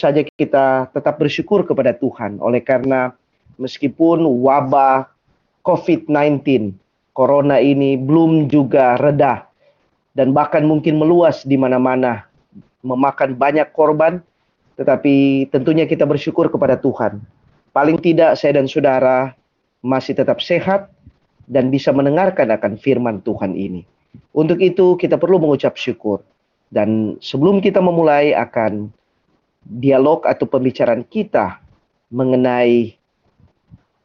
saja kita tetap bersyukur kepada Tuhan oleh karena meskipun wabah COVID-19 corona ini belum juga reda dan bahkan mungkin meluas di mana-mana memakan banyak korban tetapi tentunya kita bersyukur kepada Tuhan. Paling tidak saya dan saudara masih tetap sehat dan bisa mendengarkan akan firman Tuhan ini. Untuk itu kita perlu mengucap syukur. Dan sebelum kita memulai akan dialog atau pembicaraan kita mengenai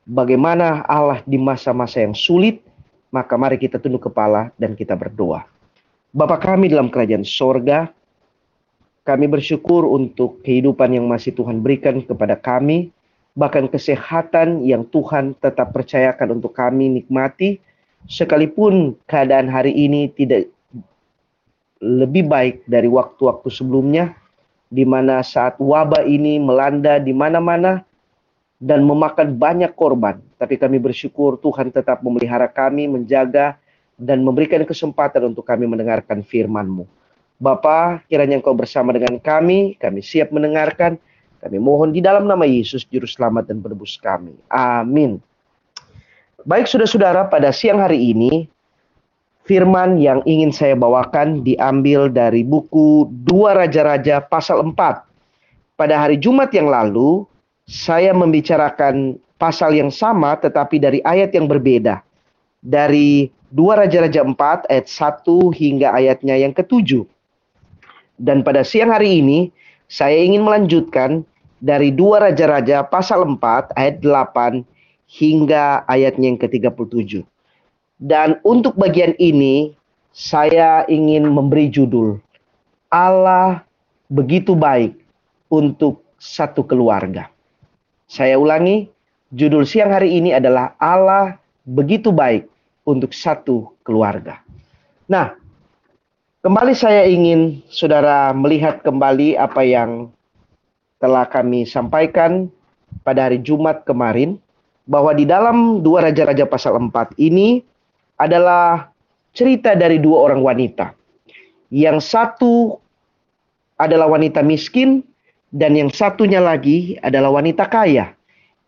bagaimana Allah di masa-masa yang sulit, maka mari kita tunduk kepala dan kita berdoa. Bapa kami dalam kerajaan sorga, kami bersyukur untuk kehidupan yang masih Tuhan berikan kepada kami, bahkan kesehatan yang Tuhan tetap percayakan untuk kami nikmati, sekalipun keadaan hari ini tidak lebih baik dari waktu-waktu sebelumnya, di mana saat wabah ini melanda di mana-mana dan memakan banyak korban. Tapi kami bersyukur Tuhan tetap memelihara kami, menjaga, dan memberikan kesempatan untuk kami mendengarkan firman-Mu. Bapa, kiranya Engkau bersama dengan kami, kami siap mendengarkan. Kami mohon di dalam nama Yesus, Juru Selamat dan Penebus kami. Amin. Baik saudara-saudara, pada siang hari ini, firman yang ingin saya bawakan diambil dari buku Dua Raja-Raja pasal 4. Pada hari Jumat yang lalu, saya membicarakan pasal yang sama tetapi dari ayat yang berbeda. Dari Dua Raja-Raja 4 ayat 1 hingga ayatnya yang ketujuh. Dan pada siang hari ini, saya ingin melanjutkan dari Dua Raja-Raja pasal 4 ayat 8 hingga ayatnya yang ke-37. Dan untuk bagian ini saya ingin memberi judul Allah begitu baik untuk satu keluarga. Saya ulangi, judul siang hari ini adalah Allah begitu baik untuk satu keluarga. Nah, kembali saya ingin saudara melihat kembali apa yang telah kami sampaikan pada hari Jumat kemarin bahwa di dalam dua raja-raja pasal 4 ini adalah cerita dari dua orang wanita. Yang satu adalah wanita miskin dan yang satunya lagi adalah wanita kaya.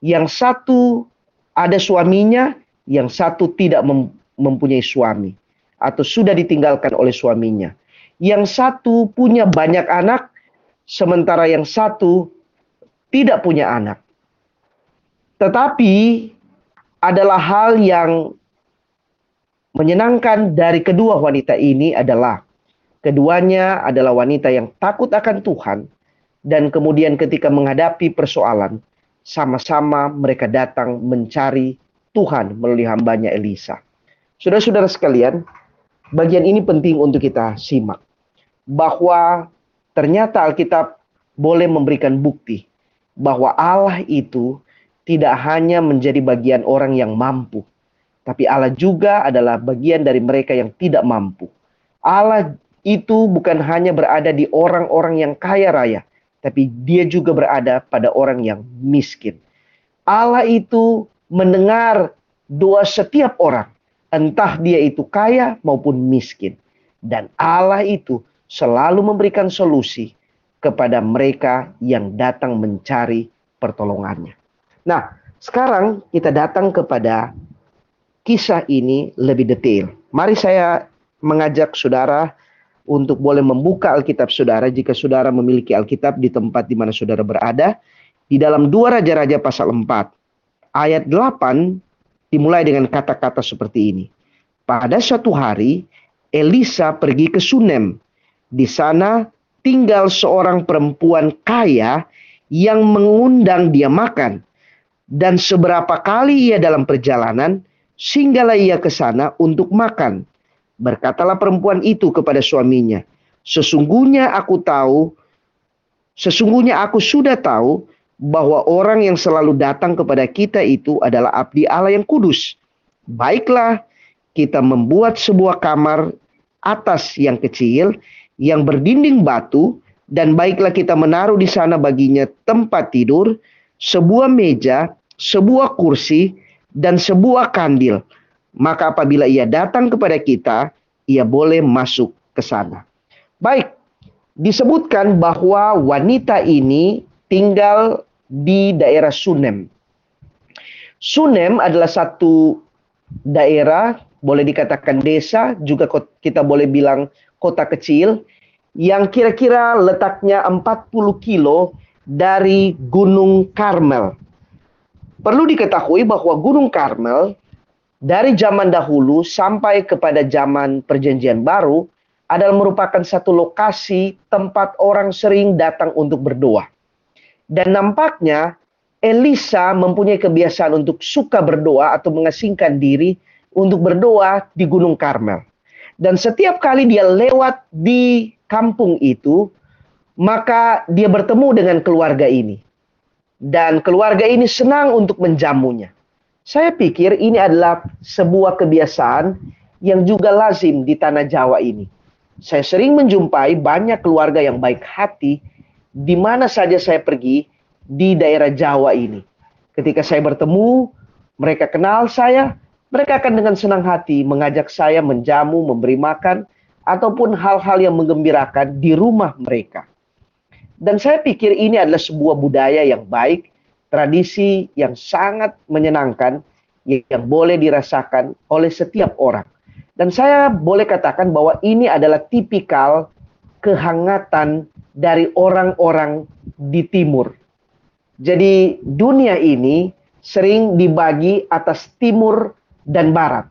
Yang satu ada suaminya, yang satu tidak mem mempunyai suami atau sudah ditinggalkan oleh suaminya. Yang satu punya banyak anak, sementara yang satu tidak punya anak. Tetapi adalah hal yang menyenangkan dari kedua wanita ini adalah keduanya adalah wanita yang takut akan Tuhan dan kemudian ketika menghadapi persoalan sama-sama mereka datang mencari Tuhan melalui hambanya Elisa. Saudara-saudara sekalian, bagian ini penting untuk kita simak bahwa ternyata Alkitab boleh memberikan bukti bahwa Allah itu tidak hanya menjadi bagian orang yang mampu, tapi Allah juga adalah bagian dari mereka yang tidak mampu. Allah itu bukan hanya berada di orang-orang yang kaya raya, tapi dia juga berada pada orang yang miskin. Allah itu mendengar doa setiap orang, entah dia itu kaya maupun miskin. Dan Allah itu selalu memberikan solusi kepada mereka yang datang mencari pertolongannya. Nah, sekarang kita datang kepada kisah ini lebih detail. Mari saya mengajak saudara untuk boleh membuka Alkitab saudara jika saudara memiliki Alkitab di tempat di mana saudara berada. Di dalam dua Raja-Raja pasal 4 ayat 8 dimulai dengan kata-kata seperti ini. Pada suatu hari Elisa pergi ke Sunem. Di sana tinggal seorang perempuan kaya yang mengundang dia makan. Dan seberapa kali ia dalam perjalanan, Singgahlah ia ke sana untuk makan. Berkatalah perempuan itu kepada suaminya, Sesungguhnya aku tahu, sesungguhnya aku sudah tahu bahwa orang yang selalu datang kepada kita itu adalah abdi Allah yang kudus. Baiklah, kita membuat sebuah kamar atas yang kecil yang berdinding batu dan baiklah kita menaruh di sana baginya tempat tidur, sebuah meja, sebuah kursi, dan sebuah kandil. Maka apabila ia datang kepada kita, ia boleh masuk ke sana. Baik, disebutkan bahwa wanita ini tinggal di daerah Sunem. Sunem adalah satu daerah, boleh dikatakan desa, juga kita boleh bilang kota kecil, yang kira-kira letaknya 40 kilo dari Gunung Karmel. Perlu diketahui bahwa Gunung Karmel dari zaman dahulu sampai kepada zaman Perjanjian Baru adalah merupakan satu lokasi tempat orang sering datang untuk berdoa. Dan nampaknya Elisa mempunyai kebiasaan untuk suka berdoa atau mengasingkan diri untuk berdoa di Gunung Karmel. Dan setiap kali dia lewat di kampung itu, maka dia bertemu dengan keluarga ini. Dan keluarga ini senang untuk menjamunya. Saya pikir ini adalah sebuah kebiasaan yang juga lazim di tanah Jawa ini. Saya sering menjumpai banyak keluarga yang baik hati di mana saja saya pergi di daerah Jawa ini. Ketika saya bertemu, mereka kenal saya, mereka akan dengan senang hati mengajak saya menjamu, memberi makan, ataupun hal-hal yang menggembirakan di rumah mereka. Dan saya pikir ini adalah sebuah budaya yang baik, tradisi yang sangat menyenangkan, yang boleh dirasakan oleh setiap orang. Dan saya boleh katakan bahwa ini adalah tipikal kehangatan dari orang-orang di timur. Jadi dunia ini sering dibagi atas timur dan barat.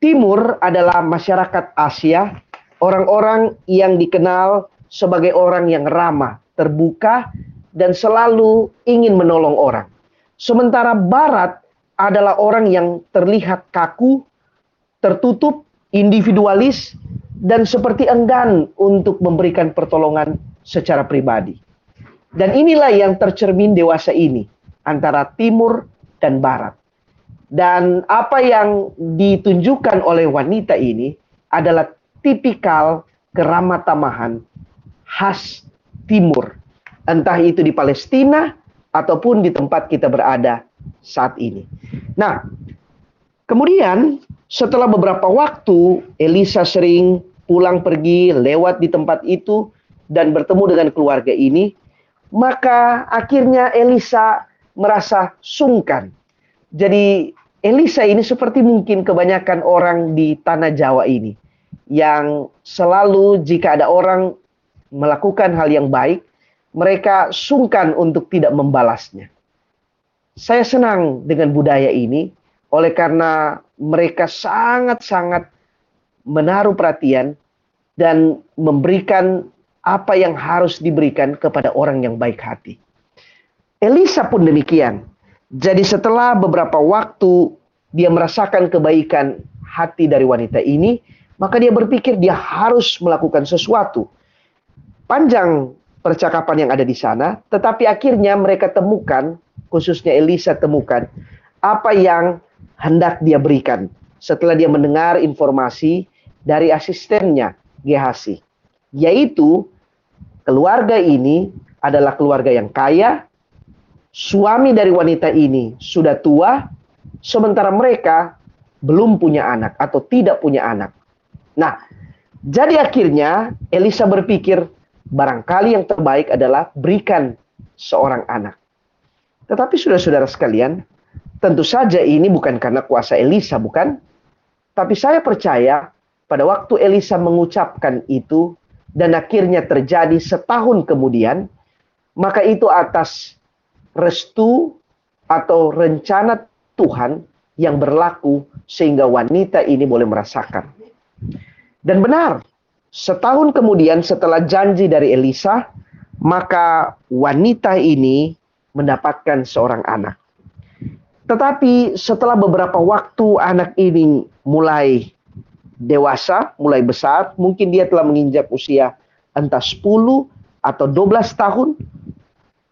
Timur adalah masyarakat Asia, orang-orang yang dikenal sebagai orang yang ramah, terbuka, dan selalu ingin menolong orang. Sementara barat adalah orang yang terlihat kaku, tertutup, individualis, dan seperti enggan untuk memberikan pertolongan secara pribadi. Dan inilah yang tercermin dewasa ini antara timur dan barat. Dan apa yang ditunjukkan oleh wanita ini adalah tipikal keramah tamahan khas timur. Entah itu di Palestina ataupun di tempat kita berada saat ini. Nah, kemudian setelah beberapa waktu, Elisa sering pulang pergi lewat di tempat itu dan bertemu dengan keluarga ini. Maka akhirnya Elisa merasa sungkan. Jadi Elisa ini seperti mungkin kebanyakan orang di tanah Jawa ini. Yang selalu jika ada orang melakukan hal yang baik, mereka sungkan untuk tidak membalasnya. Saya senang dengan budaya ini oleh karena mereka sangat-sangat menaruh perhatian dan memberikan apa yang harus diberikan kepada orang yang baik hati. Elisa pun demikian. Jadi setelah beberapa waktu dia merasakan kebaikan hati dari wanita ini, maka dia berpikir dia harus melakukan sesuatu. Panjang percakapan yang ada di sana, tetapi akhirnya mereka temukan, khususnya Elisa temukan, apa yang hendak dia berikan setelah dia mendengar informasi dari asistennya Gehasi, yaitu keluarga ini adalah keluarga yang kaya, suami dari wanita ini sudah tua, sementara mereka belum punya anak atau tidak punya anak. Nah, jadi akhirnya Elisa berpikir barangkali yang terbaik adalah berikan seorang anak. Tetapi saudara-saudara sekalian, Tentu saja ini bukan karena kuasa Elisa, bukan? Tapi saya percaya pada waktu Elisa mengucapkan itu dan akhirnya terjadi setahun kemudian, maka itu atas restu atau rencana Tuhan yang berlaku sehingga wanita ini boleh merasakan. Dan benar, setahun kemudian setelah janji dari Elisa, maka wanita ini mendapatkan seorang anak. Tetapi setelah beberapa waktu anak ini mulai dewasa, mulai besar, mungkin dia telah menginjak usia entah 10 atau 12 tahun,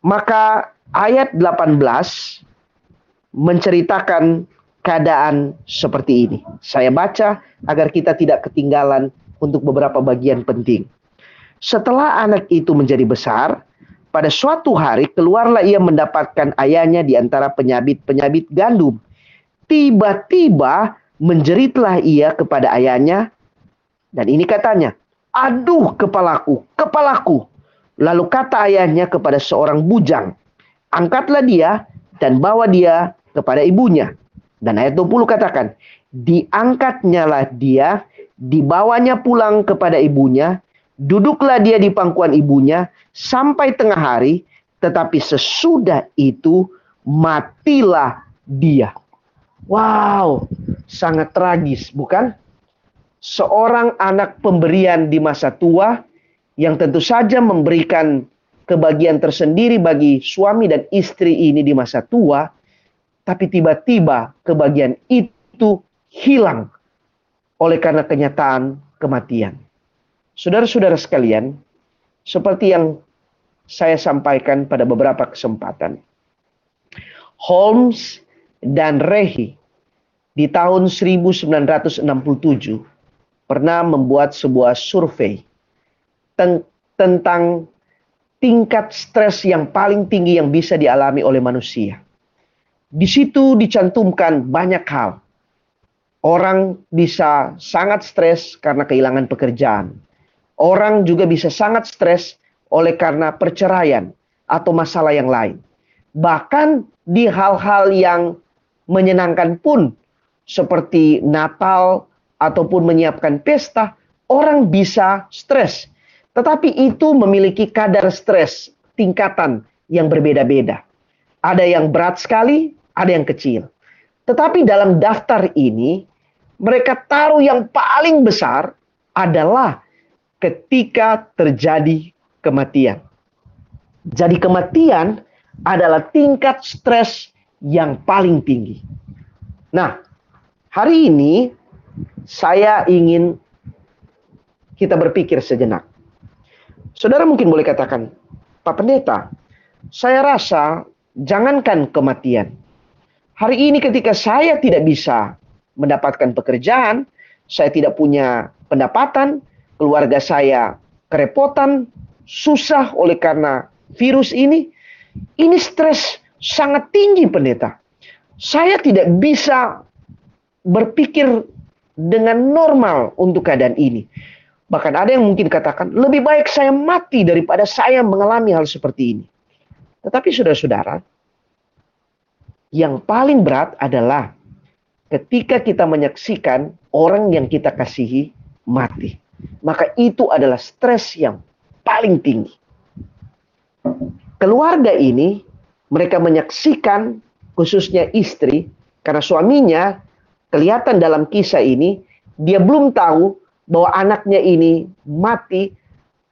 maka ayat 18 menceritakan keadaan seperti ini. Saya baca agar kita tidak ketinggalan untuk beberapa bagian penting. Setelah anak itu menjadi besar, pada suatu hari keluarlah ia mendapatkan ayahnya di antara penyabit-penyabit gandum. Tiba-tiba menjeritlah ia kepada ayahnya. Dan ini katanya, aduh kepalaku, kepalaku. Lalu kata ayahnya kepada seorang bujang, angkatlah dia dan bawa dia kepada ibunya. Dan ayat 20 katakan, diangkatnya lah dia, dibawanya pulang kepada ibunya, duduklah dia di pangkuan ibunya sampai tengah hari, tetapi sesudah itu matilah dia. Wow, sangat tragis, bukan? Seorang anak pemberian di masa tua yang tentu saja memberikan kebahagiaan tersendiri bagi suami dan istri ini di masa tua, tapi tiba-tiba kebahagiaan itu hilang oleh karena kenyataan kematian. Saudara-saudara sekalian, seperti yang saya sampaikan pada beberapa kesempatan, Holmes dan Rehi di tahun 1967 pernah membuat sebuah survei ten tentang tingkat stres yang paling tinggi yang bisa dialami oleh manusia. Di situ dicantumkan banyak hal. Orang bisa sangat stres karena kehilangan pekerjaan. Orang juga bisa sangat stres oleh karena perceraian atau masalah yang lain. Bahkan di hal-hal yang menyenangkan pun seperti Natal ataupun menyiapkan pesta, orang bisa stres tetapi itu memiliki kadar stres tingkatan yang berbeda-beda. Ada yang berat sekali, ada yang kecil. Tetapi dalam daftar ini, mereka taruh yang paling besar adalah ketika terjadi kematian. Jadi kematian adalah tingkat stres yang paling tinggi. Nah, hari ini saya ingin kita berpikir sejenak. Saudara mungkin boleh katakan, Pak Pendeta, saya rasa jangankan kematian. Hari ini ketika saya tidak bisa mendapatkan pekerjaan, saya tidak punya pendapatan, keluarga saya kerepotan, susah oleh karena virus ini, ini stres sangat tinggi pendeta. Saya tidak bisa berpikir dengan normal untuk keadaan ini. Bahkan ada yang mungkin katakan, lebih baik saya mati daripada saya mengalami hal seperti ini. Tetapi saudara-saudara, yang paling berat adalah ketika kita menyaksikan orang yang kita kasihi mati. Maka itu adalah stres yang paling tinggi. Keluarga ini, mereka menyaksikan khususnya istri, karena suaminya kelihatan dalam kisah ini, dia belum tahu bahwa anaknya ini mati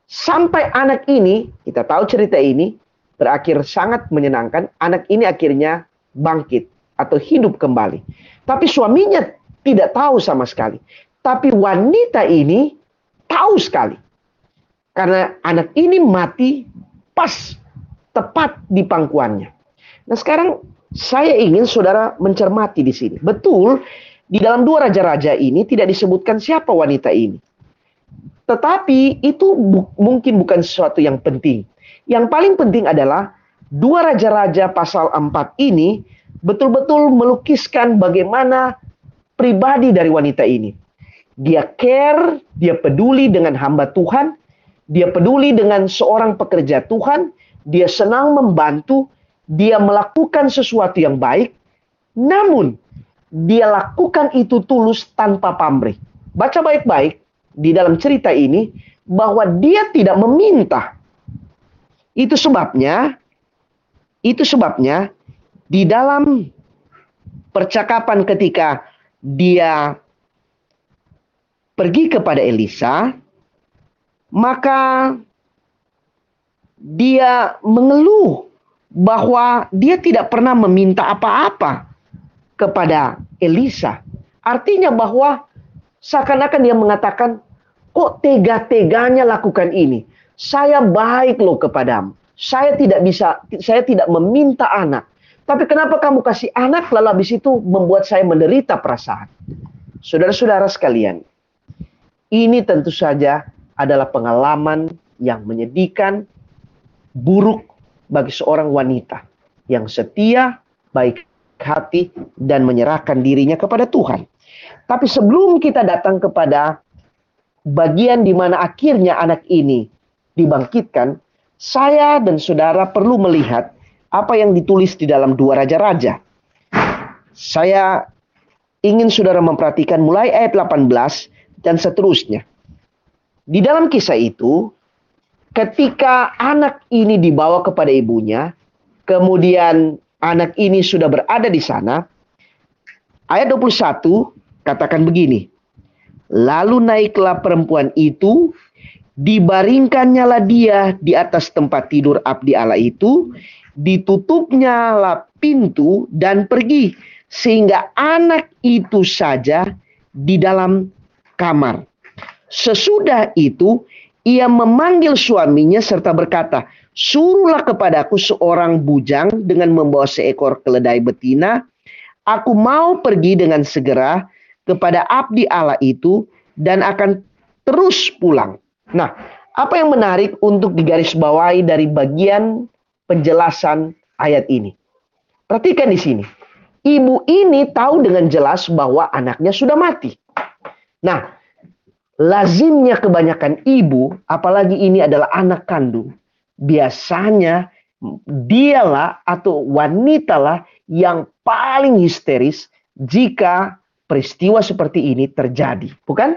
sampai anak ini kita tahu cerita ini berakhir sangat menyenangkan anak ini akhirnya bangkit atau hidup kembali. Tapi suaminya tidak tahu sama sekali. Tapi wanita ini tahu sekali. Karena anak ini mati pas tepat di pangkuannya. Nah sekarang saya ingin saudara mencermati di sini. Betul di dalam dua raja-raja ini tidak disebutkan siapa wanita ini. Tetapi itu bu mungkin bukan sesuatu yang penting. Yang paling penting adalah dua raja-raja pasal 4 ini betul-betul melukiskan bagaimana pribadi dari wanita ini. Dia care, dia peduli dengan hamba Tuhan, dia peduli dengan seorang pekerja Tuhan, dia senang membantu, dia melakukan sesuatu yang baik, namun dia lakukan itu tulus tanpa pamrih. Baca baik-baik di dalam cerita ini bahwa dia tidak meminta. Itu sebabnya itu sebabnya di dalam percakapan ketika dia pergi kepada Elisa, maka dia mengeluh bahwa dia tidak pernah meminta apa-apa kepada Elisa. Artinya bahwa seakan-akan dia mengatakan, kok tega-teganya lakukan ini? Saya baik loh kepadamu. Saya tidak bisa, saya tidak meminta anak. Tapi kenapa kamu kasih anak lalu habis itu membuat saya menderita perasaan? Saudara-saudara sekalian, ini tentu saja adalah pengalaman yang menyedihkan, buruk bagi seorang wanita yang setia, baik hati dan menyerahkan dirinya kepada Tuhan. Tapi sebelum kita datang kepada bagian di mana akhirnya anak ini dibangkitkan, saya dan saudara perlu melihat apa yang ditulis di dalam dua raja-raja. Saya ingin saudara memperhatikan mulai ayat 18 dan seterusnya. Di dalam kisah itu, ketika anak ini dibawa kepada ibunya, kemudian anak ini sudah berada di sana, ayat 21 katakan begini, Lalu naiklah perempuan itu, dibaringkannya lah dia di atas tempat tidur abdi Allah itu, ditutupnya lah pintu dan pergi, sehingga anak itu saja di dalam kamar. Sesudah itu, ia memanggil suaminya serta berkata, Suruhlah kepadaku seorang bujang dengan membawa seekor keledai betina. Aku mau pergi dengan segera kepada abdi Allah itu dan akan terus pulang. Nah, apa yang menarik untuk digarisbawahi dari bagian penjelasan ayat ini? Perhatikan di sini. Ibu ini tahu dengan jelas bahwa anaknya sudah mati. Nah, lazimnya kebanyakan ibu, apalagi ini adalah anak kandung, biasanya dialah atau wanitalah yang paling histeris jika peristiwa seperti ini terjadi, bukan?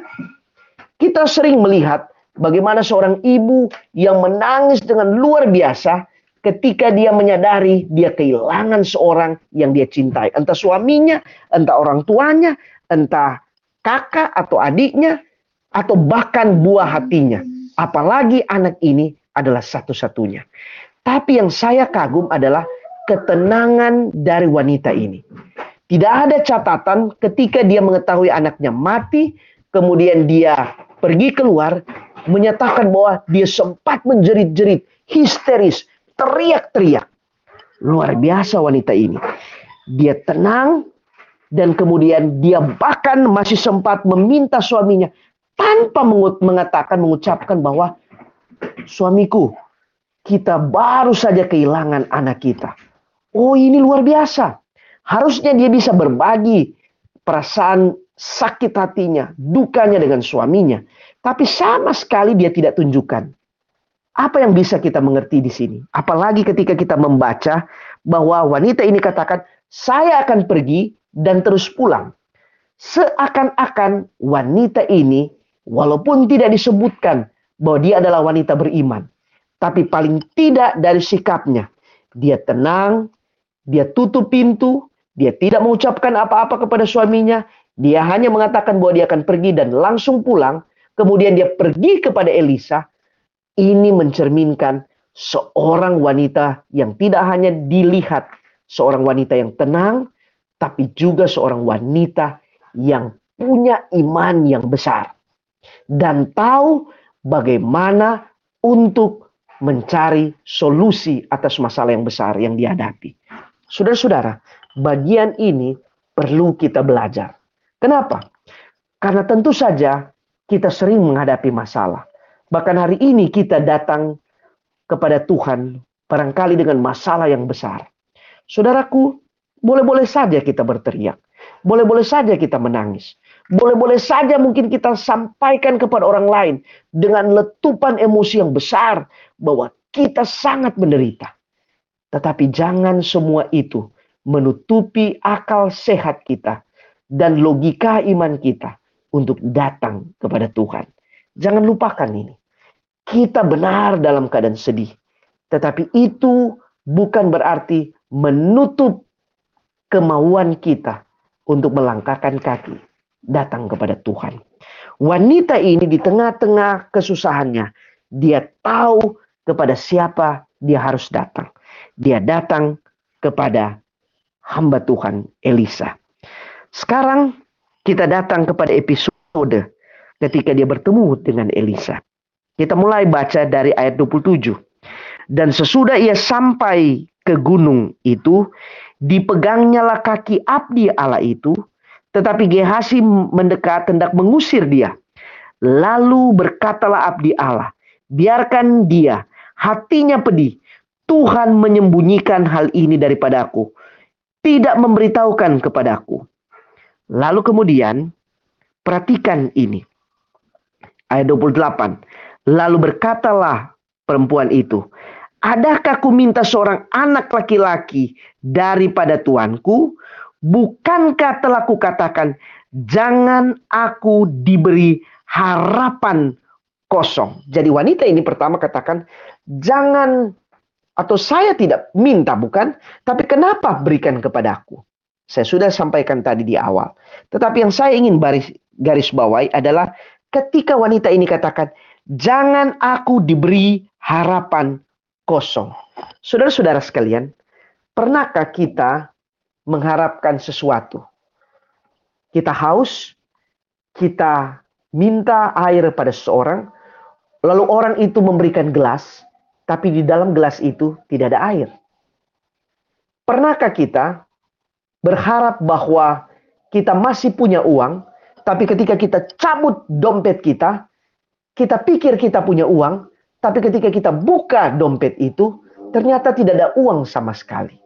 Kita sering melihat bagaimana seorang ibu yang menangis dengan luar biasa ketika dia menyadari dia kehilangan seorang yang dia cintai, entah suaminya, entah orang tuanya, entah kakak atau adiknya, atau bahkan buah hatinya. Apalagi anak ini adalah satu-satunya. Tapi yang saya kagum adalah ketenangan dari wanita ini. Tidak ada catatan ketika dia mengetahui anaknya mati, kemudian dia pergi keluar, menyatakan bahwa dia sempat menjerit-jerit, histeris, teriak-teriak. Luar biasa wanita ini. Dia tenang, dan kemudian dia bahkan masih sempat meminta suaminya tanpa mengatakan mengucapkan bahwa suamiku kita baru saja kehilangan anak kita. Oh ini luar biasa. Harusnya dia bisa berbagi perasaan sakit hatinya, dukanya dengan suaminya. Tapi sama sekali dia tidak tunjukkan. Apa yang bisa kita mengerti di sini? Apalagi ketika kita membaca bahwa wanita ini katakan, saya akan pergi dan terus pulang. Seakan-akan wanita ini Walaupun tidak disebutkan bahwa dia adalah wanita beriman. Tapi paling tidak dari sikapnya. Dia tenang, dia tutup pintu, dia tidak mengucapkan apa-apa kepada suaminya. Dia hanya mengatakan bahwa dia akan pergi dan langsung pulang. Kemudian dia pergi kepada Elisa. Ini mencerminkan seorang wanita yang tidak hanya dilihat seorang wanita yang tenang, tapi juga seorang wanita yang punya iman yang besar dan tahu bagaimana untuk mencari solusi atas masalah yang besar yang dihadapi. Saudara-saudara, bagian ini perlu kita belajar. Kenapa? Karena tentu saja kita sering menghadapi masalah. Bahkan hari ini kita datang kepada Tuhan barangkali dengan masalah yang besar. Saudaraku, boleh-boleh saja kita berteriak. Boleh-boleh saja kita menangis. Boleh-boleh saja mungkin kita sampaikan kepada orang lain dengan letupan emosi yang besar bahwa kita sangat menderita. Tetapi jangan semua itu menutupi akal sehat kita dan logika iman kita untuk datang kepada Tuhan. Jangan lupakan ini. Kita benar dalam keadaan sedih. Tetapi itu bukan berarti menutup kemauan kita untuk melangkahkan kaki datang kepada Tuhan. Wanita ini di tengah-tengah kesusahannya, dia tahu kepada siapa dia harus datang. Dia datang kepada hamba Tuhan Elisa. Sekarang kita datang kepada episode ketika dia bertemu dengan Elisa. Kita mulai baca dari ayat 27. Dan sesudah ia sampai ke gunung itu, dipegangnya lah kaki abdi Allah itu, tetapi Gehasi mendekat hendak mengusir dia. Lalu berkatalah abdi Allah, biarkan dia, hatinya pedih. Tuhan menyembunyikan hal ini daripada aku. Tidak memberitahukan kepadaku. Lalu kemudian, perhatikan ini. Ayat 28. Lalu berkatalah perempuan itu, Adakah ku minta seorang anak laki-laki daripada tuanku? Bukankah telah kukatakan, jangan aku diberi harapan kosong. Jadi wanita ini pertama katakan, jangan atau saya tidak minta bukan, tapi kenapa berikan kepadaku? Saya sudah sampaikan tadi di awal. Tetapi yang saya ingin baris, garis bawahi adalah ketika wanita ini katakan, jangan aku diberi harapan kosong. Saudara-saudara sekalian, pernahkah kita mengharapkan sesuatu? Kita haus, kita minta air pada seseorang, lalu orang itu memberikan gelas, tapi di dalam gelas itu tidak ada air. Pernahkah kita berharap bahwa kita masih punya uang, tapi ketika kita cabut dompet kita, kita pikir kita punya uang, tapi ketika kita buka dompet itu, ternyata tidak ada uang sama sekali.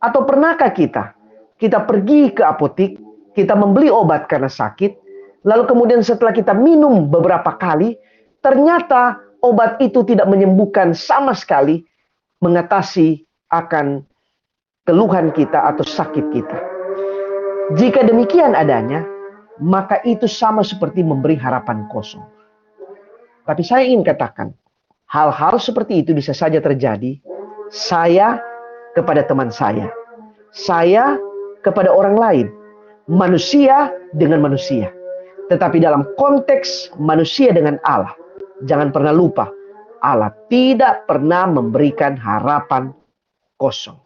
Atau pernahkah kita, kita pergi ke apotik, kita membeli obat karena sakit, lalu kemudian setelah kita minum beberapa kali, ternyata obat itu tidak menyembuhkan sama sekali mengatasi akan keluhan kita atau sakit kita. Jika demikian adanya, maka itu sama seperti memberi harapan kosong. Tapi saya ingin katakan, hal-hal seperti itu bisa saja terjadi. Saya kepada teman saya, saya kepada orang lain, manusia dengan manusia. Tetapi dalam konteks manusia dengan Allah, jangan pernah lupa, Allah tidak pernah memberikan harapan kosong.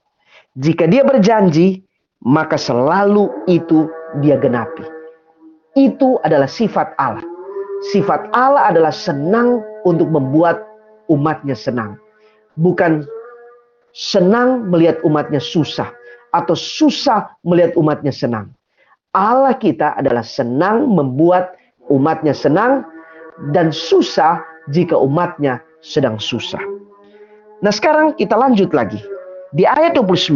Jika dia berjanji, maka selalu itu dia genapi. Itu adalah sifat Allah. Sifat Allah adalah senang untuk membuat umatnya senang. Bukan senang melihat umatnya susah. Atau susah melihat umatnya senang. Allah kita adalah senang membuat umatnya senang. Dan susah jika umatnya sedang susah. Nah sekarang kita lanjut lagi. Di ayat 29,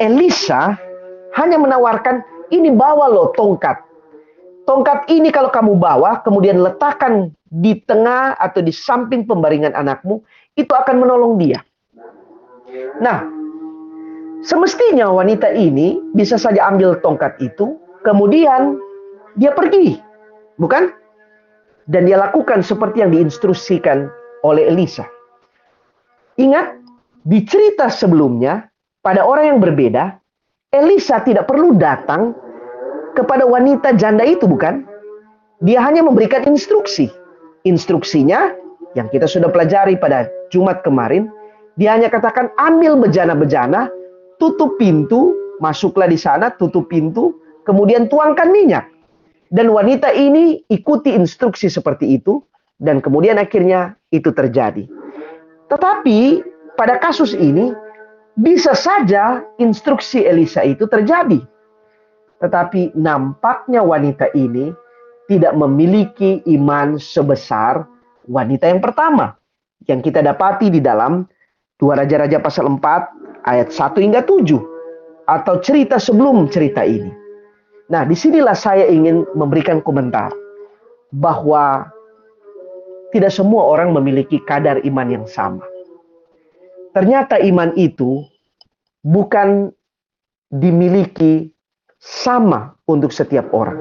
Elisa hanya menawarkan, ini bawa lo tongkat Tongkat ini kalau kamu bawa, kemudian letakkan di tengah atau di samping pembaringan anakmu, itu akan menolong dia. Nah, semestinya wanita ini bisa saja ambil tongkat itu, kemudian dia pergi, bukan? Dan dia lakukan seperti yang diinstruksikan oleh Elisa. Ingat, di cerita sebelumnya, pada orang yang berbeda, Elisa tidak perlu datang kepada wanita janda itu bukan? Dia hanya memberikan instruksi. Instruksinya yang kita sudah pelajari pada Jumat kemarin, dia hanya katakan ambil bejana-bejana, tutup pintu, masuklah di sana, tutup pintu, kemudian tuangkan minyak. Dan wanita ini ikuti instruksi seperti itu, dan kemudian akhirnya itu terjadi. Tetapi pada kasus ini, bisa saja instruksi Elisa itu terjadi. Tetapi nampaknya wanita ini tidak memiliki iman sebesar wanita yang pertama. Yang kita dapati di dalam dua Raja-Raja pasal 4 ayat 1 hingga 7. Atau cerita sebelum cerita ini. Nah di sinilah saya ingin memberikan komentar. Bahwa tidak semua orang memiliki kadar iman yang sama. Ternyata iman itu bukan dimiliki sama untuk setiap orang.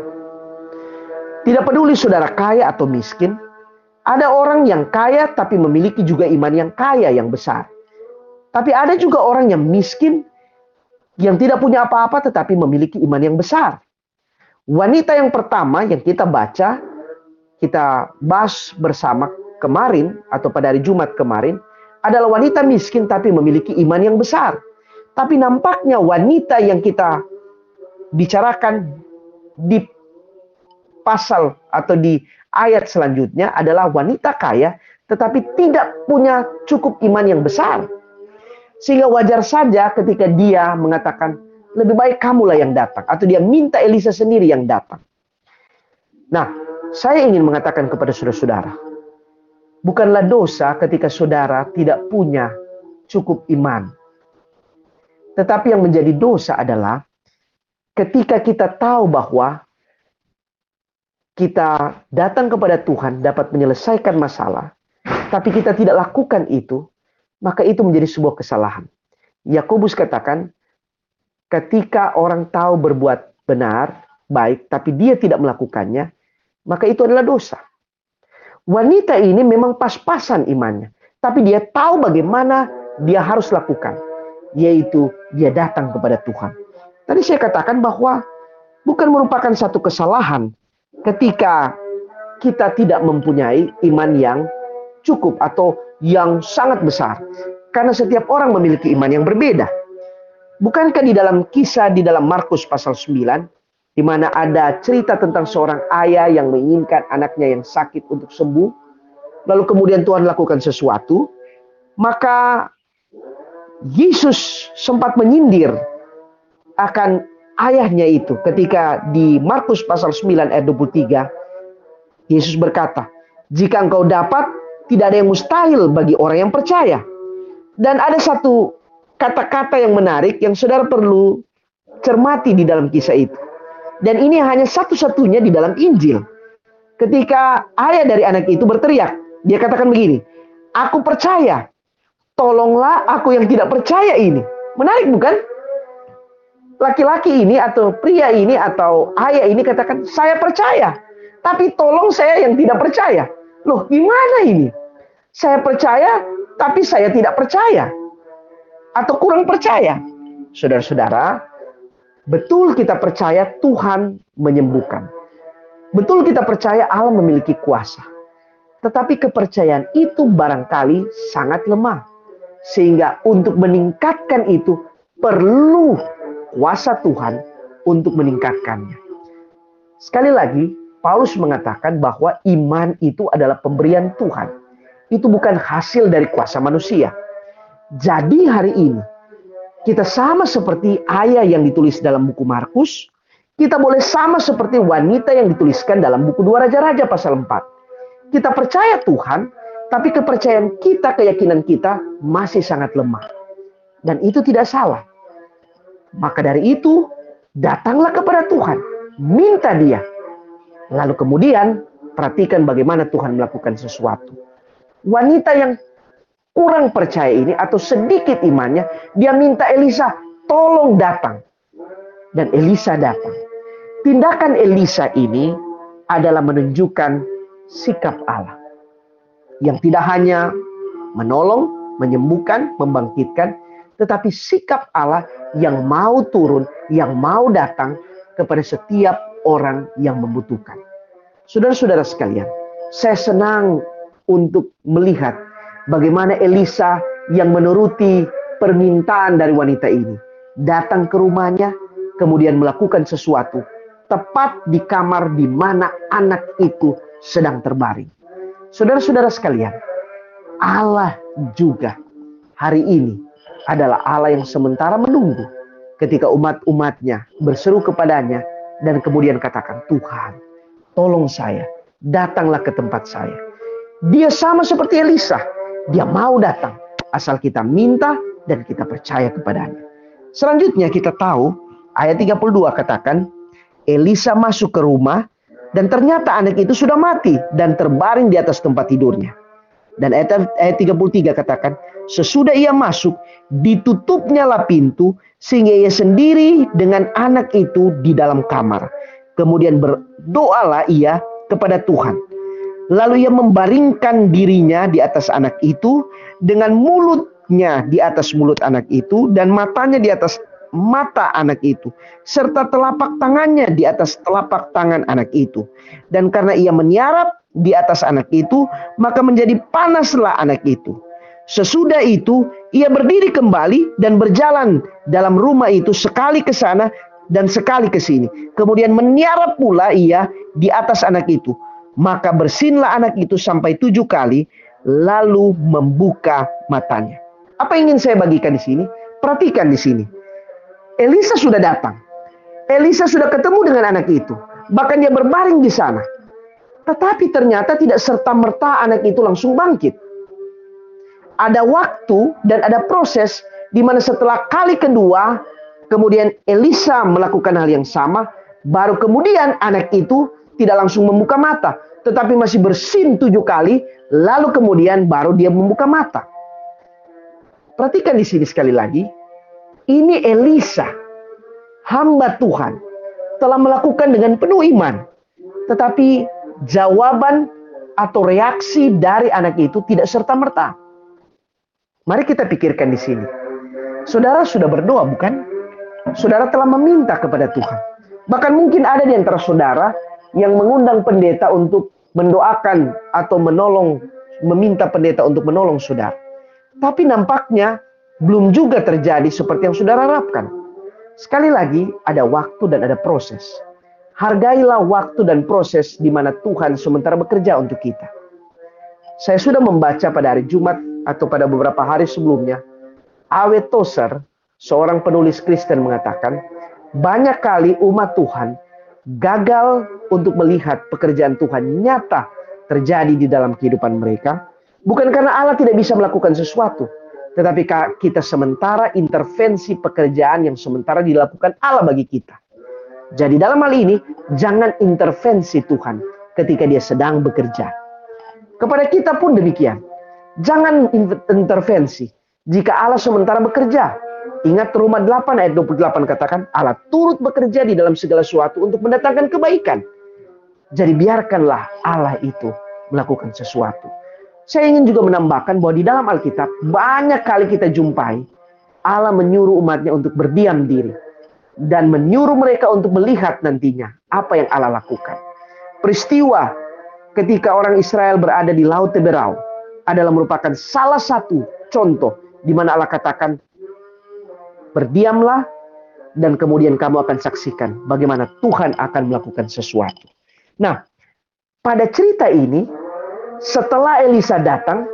Tidak peduli saudara kaya atau miskin, ada orang yang kaya tapi memiliki juga iman yang kaya yang besar. Tapi ada juga orang yang miskin yang tidak punya apa-apa tetapi memiliki iman yang besar. Wanita yang pertama yang kita baca, kita bahas bersama kemarin atau pada hari Jumat kemarin adalah wanita miskin tapi memiliki iman yang besar. Tapi nampaknya wanita yang kita bicarakan di pasal atau di ayat selanjutnya adalah wanita kaya tetapi tidak punya cukup iman yang besar. Sehingga wajar saja ketika dia mengatakan lebih baik kamulah yang datang atau dia minta Elisa sendiri yang datang. Nah, saya ingin mengatakan kepada saudara-saudara, bukanlah dosa ketika saudara tidak punya cukup iman. Tetapi yang menjadi dosa adalah ketika kita tahu bahwa kita datang kepada Tuhan dapat menyelesaikan masalah, tapi kita tidak lakukan itu, maka itu menjadi sebuah kesalahan. Yakobus katakan, ketika orang tahu berbuat benar, baik, tapi dia tidak melakukannya, maka itu adalah dosa. Wanita ini memang pas-pasan imannya, tapi dia tahu bagaimana dia harus lakukan, yaitu dia datang kepada Tuhan. Tadi saya katakan bahwa bukan merupakan satu kesalahan ketika kita tidak mempunyai iman yang cukup atau yang sangat besar. Karena setiap orang memiliki iman yang berbeda. Bukankah di dalam kisah di dalam Markus pasal 9, di mana ada cerita tentang seorang ayah yang menginginkan anaknya yang sakit untuk sembuh, lalu kemudian Tuhan lakukan sesuatu, maka Yesus sempat menyindir akan ayahnya itu ketika di Markus pasal 9 ayat 23 Yesus berkata, "Jika engkau dapat, tidak ada yang mustahil bagi orang yang percaya." Dan ada satu kata-kata yang menarik yang saudara perlu cermati di dalam kisah itu. Dan ini hanya satu-satunya di dalam Injil. Ketika ayah dari anak itu berteriak, dia katakan begini, "Aku percaya, tolonglah aku yang tidak percaya ini." Menarik bukan? Laki-laki ini atau pria ini atau ayah ini katakan, "Saya percaya, tapi tolong saya yang tidak percaya." Loh, gimana ini? Saya percaya, tapi saya tidak percaya atau kurang percaya. Saudara-saudara, betul kita percaya Tuhan menyembuhkan. Betul kita percaya Allah memiliki kuasa. Tetapi kepercayaan itu barangkali sangat lemah. Sehingga untuk meningkatkan itu perlu kuasa Tuhan untuk meningkatkannya. Sekali lagi, Paulus mengatakan bahwa iman itu adalah pemberian Tuhan itu bukan hasil dari kuasa manusia. Jadi hari ini kita sama seperti ayah yang ditulis dalam buku Markus, kita boleh sama seperti wanita yang dituliskan dalam buku Dua Raja-Raja pasal 4. Kita percaya Tuhan, tapi kepercayaan kita, keyakinan kita masih sangat lemah. Dan itu tidak salah. Maka dari itu, datanglah kepada Tuhan, minta dia. Lalu kemudian, perhatikan bagaimana Tuhan melakukan sesuatu wanita yang kurang percaya ini atau sedikit imannya, dia minta Elisa, tolong datang. Dan Elisa datang. Tindakan Elisa ini adalah menunjukkan sikap Allah. Yang tidak hanya menolong, menyembuhkan, membangkitkan, tetapi sikap Allah yang mau turun, yang mau datang kepada setiap orang yang membutuhkan. Saudara-saudara sekalian, saya senang untuk melihat bagaimana Elisa yang menuruti permintaan dari wanita ini datang ke rumahnya kemudian melakukan sesuatu tepat di kamar di mana anak itu sedang terbaring. Saudara-saudara sekalian, Allah juga hari ini adalah Allah yang sementara menunggu ketika umat-umatnya berseru kepadanya dan kemudian katakan, Tuhan, tolong saya, datanglah ke tempat saya. Dia sama seperti Elisa. Dia mau datang. Asal kita minta dan kita percaya kepadanya. Selanjutnya kita tahu ayat 32 katakan Elisa masuk ke rumah dan ternyata anak itu sudah mati dan terbaring di atas tempat tidurnya. Dan ayat, ayat 33 katakan, sesudah ia masuk, ditutupnya lah pintu sehingga ia sendiri dengan anak itu di dalam kamar. Kemudian berdoalah ia kepada Tuhan. Lalu ia membaringkan dirinya di atas anak itu dengan mulutnya di atas mulut anak itu dan matanya di atas mata anak itu serta telapak tangannya di atas telapak tangan anak itu. Dan karena ia menyarap di atas anak itu, maka menjadi panaslah anak itu. Sesudah itu, ia berdiri kembali dan berjalan dalam rumah itu sekali ke sana dan sekali ke sini. Kemudian menyarap pula ia di atas anak itu. Maka bersinlah anak itu sampai tujuh kali, lalu membuka matanya. Apa ingin saya bagikan di sini? Perhatikan di sini. Elisa sudah datang. Elisa sudah ketemu dengan anak itu. Bahkan dia berbaring di sana. Tetapi ternyata tidak serta-merta anak itu langsung bangkit. Ada waktu dan ada proses di mana setelah kali kedua, kemudian Elisa melakukan hal yang sama, baru kemudian anak itu tidak langsung membuka mata. tetapi masih bersin tujuh kali, lalu kemudian baru dia membuka mata. Perhatikan di sini sekali lagi, ini Elisa, hamba Tuhan, telah melakukan dengan penuh iman. Tetapi jawaban atau reaksi dari anak itu tidak serta-merta. Mari kita pikirkan di sini. Saudara sudah berdoa bukan? Saudara telah meminta kepada Tuhan. Bahkan mungkin ada di antara saudara yang mengundang pendeta untuk mendoakan atau menolong, meminta pendeta untuk menolong saudara. Tapi nampaknya belum juga terjadi seperti yang saudara harapkan. Sekali lagi, ada waktu dan ada proses. Hargailah waktu dan proses di mana Tuhan sementara bekerja untuk kita. Saya sudah membaca pada hari Jumat atau pada beberapa hari sebelumnya, Awe Tozer, seorang penulis Kristen mengatakan, banyak kali umat Tuhan gagal untuk melihat pekerjaan Tuhan nyata terjadi di dalam kehidupan mereka, bukan karena Allah tidak bisa melakukan sesuatu, tetapi kita sementara intervensi pekerjaan yang sementara dilakukan Allah bagi kita. Jadi dalam hal ini, jangan intervensi Tuhan ketika dia sedang bekerja. Kepada kita pun demikian. Jangan intervensi jika Allah sementara bekerja. Ingat rumah 8 ayat 28 katakan Allah turut bekerja di dalam segala sesuatu untuk mendatangkan kebaikan. Jadi biarkanlah Allah itu melakukan sesuatu. Saya ingin juga menambahkan bahwa di dalam Alkitab banyak kali kita jumpai Allah menyuruh umatnya untuk berdiam diri dan menyuruh mereka untuk melihat nantinya apa yang Allah lakukan. Peristiwa ketika orang Israel berada di Laut Teberau adalah merupakan salah satu contoh di mana Allah katakan berdiamlah dan kemudian kamu akan saksikan bagaimana Tuhan akan melakukan sesuatu. Nah, pada cerita ini setelah Elisa datang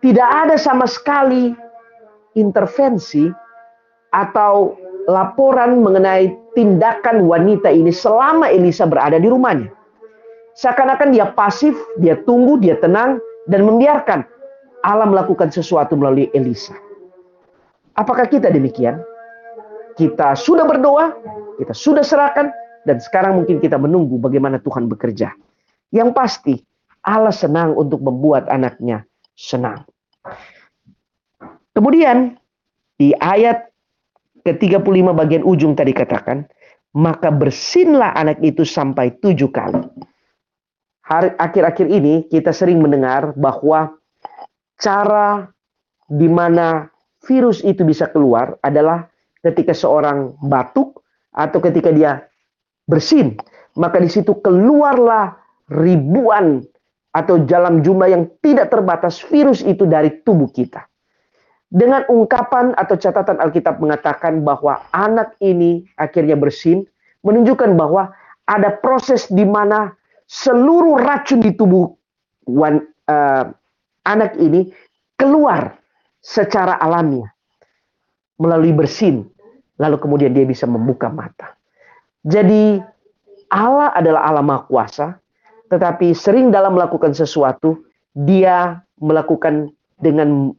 tidak ada sama sekali intervensi atau laporan mengenai tindakan wanita ini selama Elisa berada di rumahnya. Seakan-akan dia pasif, dia tunggu, dia tenang, dan membiarkan Allah melakukan sesuatu melalui Elisa. Apakah kita demikian? Kita sudah berdoa, kita sudah serahkan, dan sekarang mungkin kita menunggu bagaimana Tuhan bekerja. Yang pasti, Allah senang untuk membuat anaknya senang. Kemudian, di ayat ke-35 bagian ujung tadi katakan, maka bersinlah anak itu sampai tujuh kali. Akhir-akhir ini kita sering mendengar bahwa cara di mana virus itu bisa keluar adalah ketika seorang batuk atau ketika dia bersin. Maka di situ keluarlah ribuan atau dalam jumlah yang tidak terbatas virus itu dari tubuh kita. Dengan ungkapan atau catatan Alkitab mengatakan bahwa anak ini akhirnya bersin, menunjukkan bahwa ada proses di mana seluruh racun di tubuh wan, uh, anak ini keluar secara alamiah melalui bersin, lalu kemudian dia bisa membuka mata. Jadi Allah adalah Allah Maha Kuasa, tetapi sering dalam melakukan sesuatu dia melakukan dengan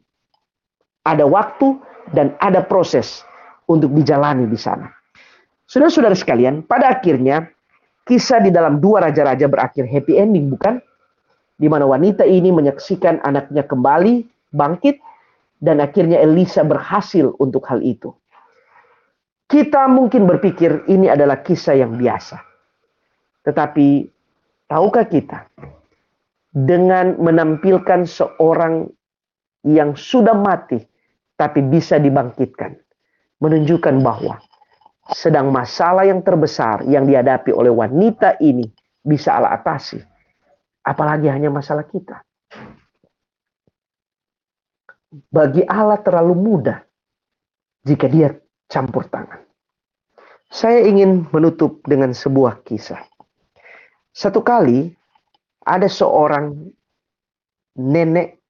ada waktu dan ada proses untuk dijalani di sana. Saudara-saudara sekalian, pada akhirnya kisah di dalam dua raja-raja berakhir happy ending, bukan? Di mana wanita ini menyaksikan anaknya kembali bangkit dan akhirnya Elisa berhasil untuk hal itu. Kita mungkin berpikir ini adalah kisah yang biasa. Tetapi tahukah kita dengan menampilkan seorang yang sudah mati tapi bisa dibangkitkan. Menunjukkan bahwa sedang masalah yang terbesar yang dihadapi oleh wanita ini bisa Allah atasi. Apalagi hanya masalah kita. Bagi Allah terlalu mudah jika dia campur tangan. Saya ingin menutup dengan sebuah kisah. Satu kali ada seorang nenek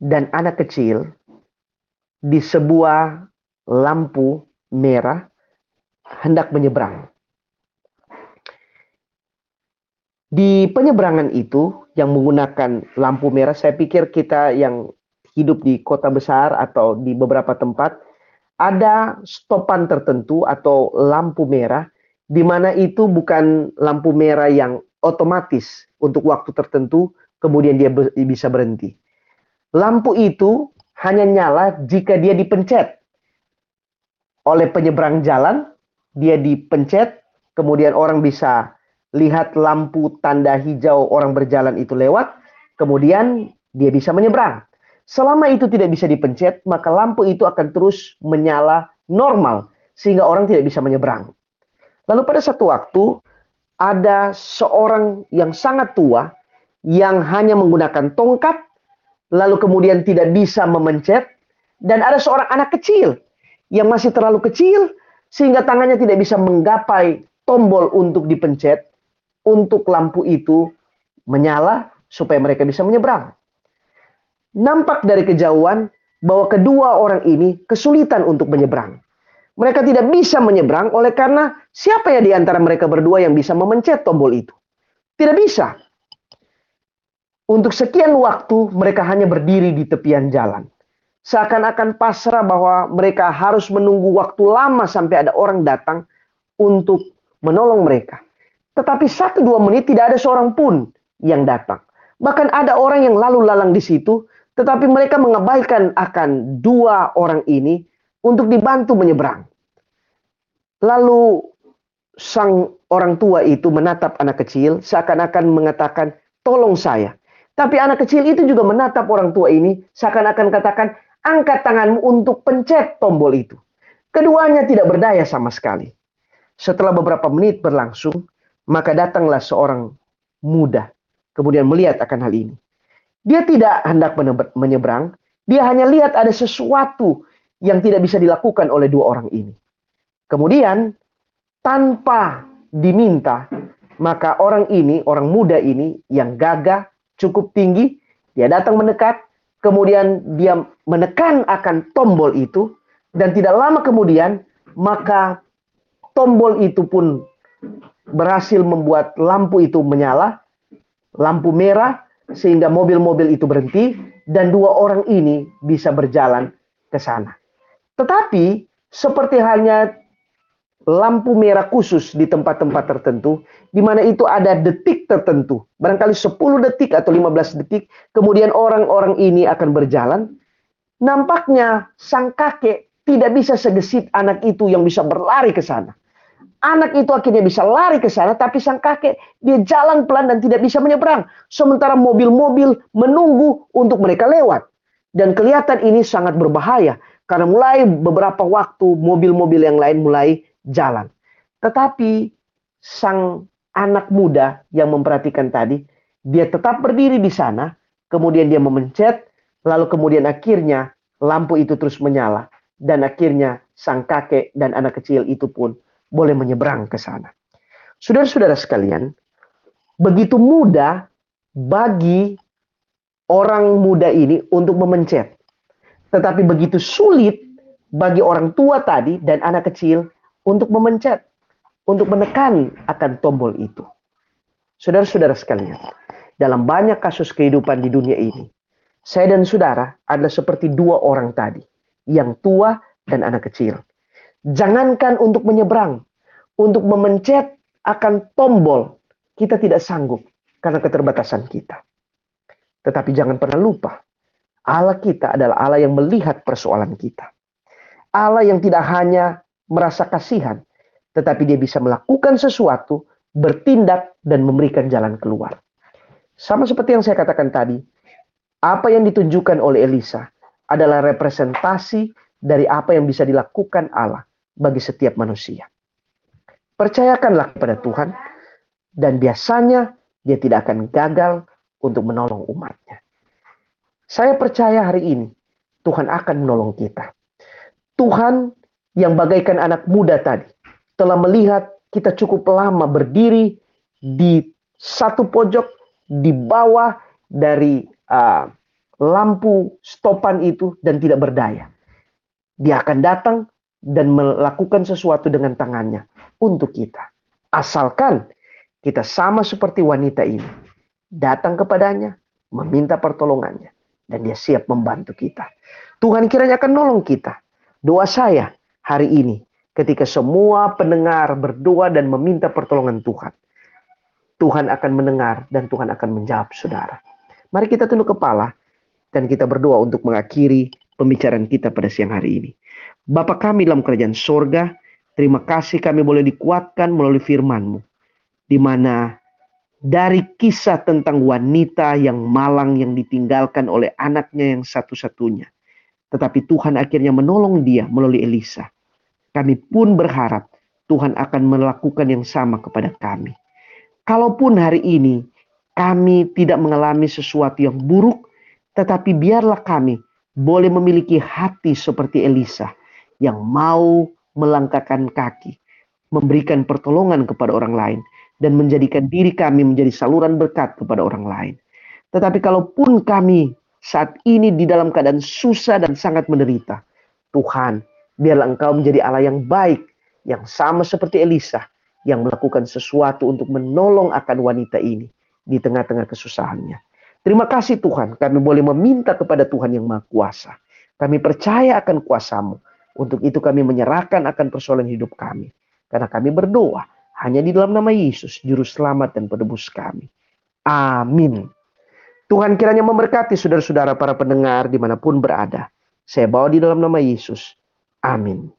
dan anak kecil di sebuah lampu merah hendak menyeberang. Di penyeberangan itu yang menggunakan lampu merah, saya pikir kita yang hidup di kota besar atau di beberapa tempat ada stopan tertentu atau lampu merah di mana itu bukan lampu merah yang otomatis untuk waktu tertentu, kemudian dia bisa berhenti. Lampu itu hanya nyala jika dia dipencet oleh penyeberang jalan, dia dipencet, kemudian orang bisa lihat lampu tanda hijau orang berjalan itu lewat, kemudian dia bisa menyeberang. Selama itu tidak bisa dipencet, maka lampu itu akan terus menyala normal sehingga orang tidak bisa menyeberang. Lalu pada satu waktu ada seorang yang sangat tua yang hanya menggunakan tongkat lalu kemudian tidak bisa memencet dan ada seorang anak kecil yang masih terlalu kecil sehingga tangannya tidak bisa menggapai tombol untuk dipencet untuk lampu itu menyala supaya mereka bisa menyeberang nampak dari kejauhan bahwa kedua orang ini kesulitan untuk menyeberang. Mereka tidak bisa menyeberang oleh karena siapa ya di antara mereka berdua yang bisa memencet tombol itu? Tidak bisa. Untuk sekian waktu mereka hanya berdiri di tepian jalan. Seakan-akan pasrah bahwa mereka harus menunggu waktu lama sampai ada orang datang untuk menolong mereka. Tetapi satu dua menit tidak ada seorang pun yang datang. Bahkan ada orang yang lalu lalang di situ tetapi mereka mengabaikan akan dua orang ini untuk dibantu menyeberang. Lalu sang orang tua itu menatap anak kecil seakan-akan mengatakan, tolong saya. Tapi anak kecil itu juga menatap orang tua ini seakan-akan katakan, angkat tanganmu untuk pencet tombol itu. Keduanya tidak berdaya sama sekali. Setelah beberapa menit berlangsung, maka datanglah seorang muda. Kemudian melihat akan hal ini. Dia tidak hendak menyeberang, dia hanya lihat ada sesuatu yang tidak bisa dilakukan oleh dua orang ini. Kemudian tanpa diminta, maka orang ini, orang muda ini yang gagah, cukup tinggi, dia datang mendekat, kemudian dia menekan akan tombol itu, dan tidak lama kemudian, maka tombol itu pun berhasil membuat lampu itu menyala, lampu merah, sehingga mobil-mobil itu berhenti dan dua orang ini bisa berjalan ke sana. Tetapi seperti halnya lampu merah khusus di tempat-tempat tertentu di mana itu ada detik tertentu, barangkali 10 detik atau 15 detik, kemudian orang-orang ini akan berjalan. Nampaknya sang kakek tidak bisa segesit anak itu yang bisa berlari ke sana. Anak itu akhirnya bisa lari ke sana, tapi sang kakek dia jalan pelan dan tidak bisa menyeberang. Sementara mobil-mobil menunggu untuk mereka lewat. Dan kelihatan ini sangat berbahaya karena mulai beberapa waktu mobil-mobil yang lain mulai jalan. Tetapi sang anak muda yang memperhatikan tadi, dia tetap berdiri di sana, kemudian dia memencet, lalu kemudian akhirnya lampu itu terus menyala. Dan akhirnya sang kakek dan anak kecil itu pun boleh menyeberang ke sana. Saudara-saudara sekalian, begitu mudah bagi orang muda ini untuk memencet. Tetapi begitu sulit bagi orang tua tadi dan anak kecil untuk memencet, untuk menekan akan tombol itu. Saudara-saudara sekalian, dalam banyak kasus kehidupan di dunia ini, saya dan saudara adalah seperti dua orang tadi, yang tua dan anak kecil. Jangankan untuk menyeberang, untuk memencet akan tombol, kita tidak sanggup karena keterbatasan kita. Tetapi jangan pernah lupa, Allah kita adalah Allah yang melihat persoalan kita. Allah yang tidak hanya merasa kasihan, tetapi dia bisa melakukan sesuatu, bertindak, dan memberikan jalan keluar. Sama seperti yang saya katakan tadi, apa yang ditunjukkan oleh Elisa adalah representasi dari apa yang bisa dilakukan Allah bagi setiap manusia. Percayakanlah kepada Tuhan dan biasanya dia tidak akan gagal untuk menolong umatnya. Saya percaya hari ini Tuhan akan menolong kita. Tuhan yang bagaikan anak muda tadi telah melihat kita cukup lama berdiri di satu pojok di bawah dari uh, lampu stopan itu dan tidak berdaya. Dia akan datang dan melakukan sesuatu dengan tangannya untuk kita. Asalkan kita sama seperti wanita ini, datang kepadanya, meminta pertolongannya, dan dia siap membantu kita. Tuhan kiranya akan nolong kita. Doa saya hari ini, ketika semua pendengar berdoa dan meminta pertolongan Tuhan. Tuhan akan mendengar dan Tuhan akan menjawab saudara. Mari kita tunduk kepala dan kita berdoa untuk mengakhiri pembicaraan kita pada siang hari ini. Bapa kami dalam kerajaan sorga, terima kasih kami boleh dikuatkan melalui firman-Mu. Di mana dari kisah tentang wanita yang malang yang ditinggalkan oleh anaknya yang satu-satunya. Tetapi Tuhan akhirnya menolong dia melalui Elisa. Kami pun berharap Tuhan akan melakukan yang sama kepada kami. Kalaupun hari ini kami tidak mengalami sesuatu yang buruk, tetapi biarlah kami boleh memiliki hati seperti Elisa yang mau melangkahkan kaki, memberikan pertolongan kepada orang lain, dan menjadikan diri kami menjadi saluran berkat kepada orang lain. Tetapi kalaupun kami saat ini di dalam keadaan susah dan sangat menderita, Tuhan, biarlah Engkau menjadi Allah yang baik, yang sama seperti Elisa, yang melakukan sesuatu untuk menolong akan wanita ini di tengah-tengah kesusahannya. Terima kasih Tuhan, kami boleh meminta kepada Tuhan yang Maha Kuasa. Kami percaya akan kuasamu. Untuk itu kami menyerahkan akan persoalan hidup kami. Karena kami berdoa hanya di dalam nama Yesus, Juru Selamat dan Penebus kami. Amin. Tuhan kiranya memberkati saudara-saudara para pendengar di mana pun berada. Saya bawa di dalam nama Yesus. Amin.